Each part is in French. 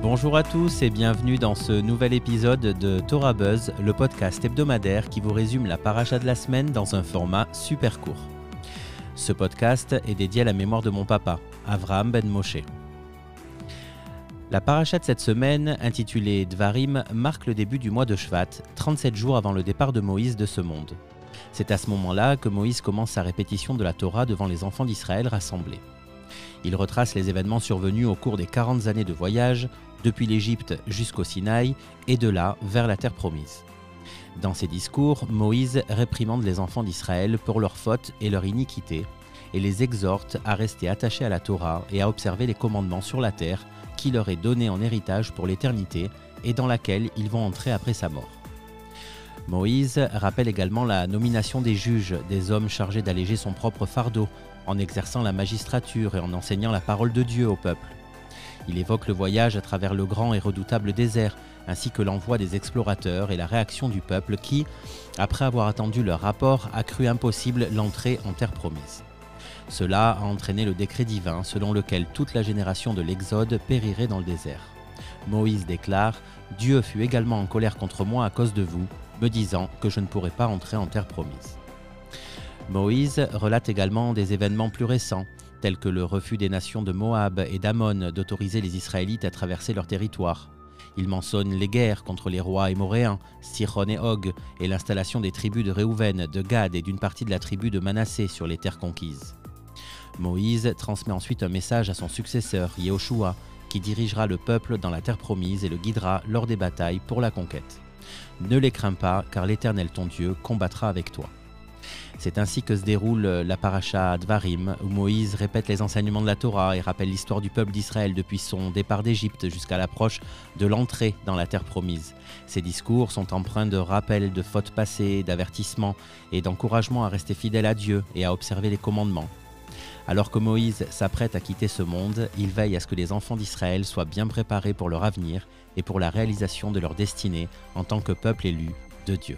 Bonjour à tous et bienvenue dans ce nouvel épisode de Torah Buzz, le podcast hebdomadaire qui vous résume la paracha de la semaine dans un format super court. Ce podcast est dédié à la mémoire de mon papa, Avraham Ben Moshe. La paracha de cette semaine, intitulée Dvarim, marque le début du mois de Shvat, 37 jours avant le départ de Moïse de ce monde. C'est à ce moment-là que Moïse commence sa répétition de la Torah devant les enfants d'Israël rassemblés. Il retrace les événements survenus au cours des 40 années de voyage, depuis l'Égypte jusqu'au Sinaï, et de là vers la terre promise. Dans ses discours, Moïse réprimande les enfants d'Israël pour leurs fautes et leur iniquité, et les exhorte à rester attachés à la Torah et à observer les commandements sur la terre qui leur est donnée en héritage pour l'éternité et dans laquelle ils vont entrer après sa mort. Moïse rappelle également la nomination des juges, des hommes chargés d'alléger son propre fardeau, en exerçant la magistrature et en enseignant la parole de Dieu au peuple. Il évoque le voyage à travers le grand et redoutable désert, ainsi que l'envoi des explorateurs et la réaction du peuple qui, après avoir attendu leur rapport, a cru impossible l'entrée en terre promise. Cela a entraîné le décret divin selon lequel toute la génération de l'Exode périrait dans le désert. Moïse déclare Dieu fut également en colère contre moi à cause de vous, me disant que je ne pourrais pas entrer en terre promise. Moïse relate également des événements plus récents, tels que le refus des nations de Moab et d'Amon d'autoriser les Israélites à traverser leur territoire. Il mentionne les guerres contre les rois émoréens, Sichon et Og, et l'installation des tribus de Réhouven, de Gad et d'une partie de la tribu de Manassé sur les terres conquises. Moïse transmet ensuite un message à son successeur, Yehoshua, qui dirigera le peuple dans la terre promise et le guidera lors des batailles pour la conquête. Ne les crains pas, car l'Éternel ton Dieu combattra avec toi. C'est ainsi que se déroule la paracha Dvarim, où Moïse répète les enseignements de la Torah et rappelle l'histoire du peuple d'Israël depuis son départ d'Égypte jusqu'à l'approche de l'entrée dans la terre promise. Ces discours sont empreints de rappels de fautes passées, d'avertissements et d'encouragement à rester fidèle à Dieu et à observer les commandements. Alors que Moïse s'apprête à quitter ce monde, il veille à ce que les enfants d'Israël soient bien préparés pour leur avenir et pour la réalisation de leur destinée en tant que peuple élu de Dieu.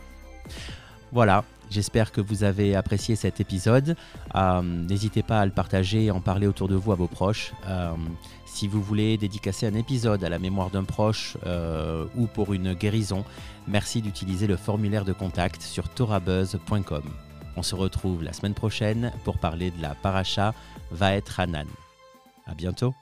Voilà, j'espère que vous avez apprécié cet épisode. Euh, n'hésitez pas à le partager et en parler autour de vous à vos proches. Euh, si vous voulez dédicacer un épisode à la mémoire d'un proche euh, ou pour une guérison, merci d'utiliser le formulaire de contact sur torabuzz.com. On se retrouve la semaine prochaine pour parler de la paracha Vaet Hanan. À bientôt.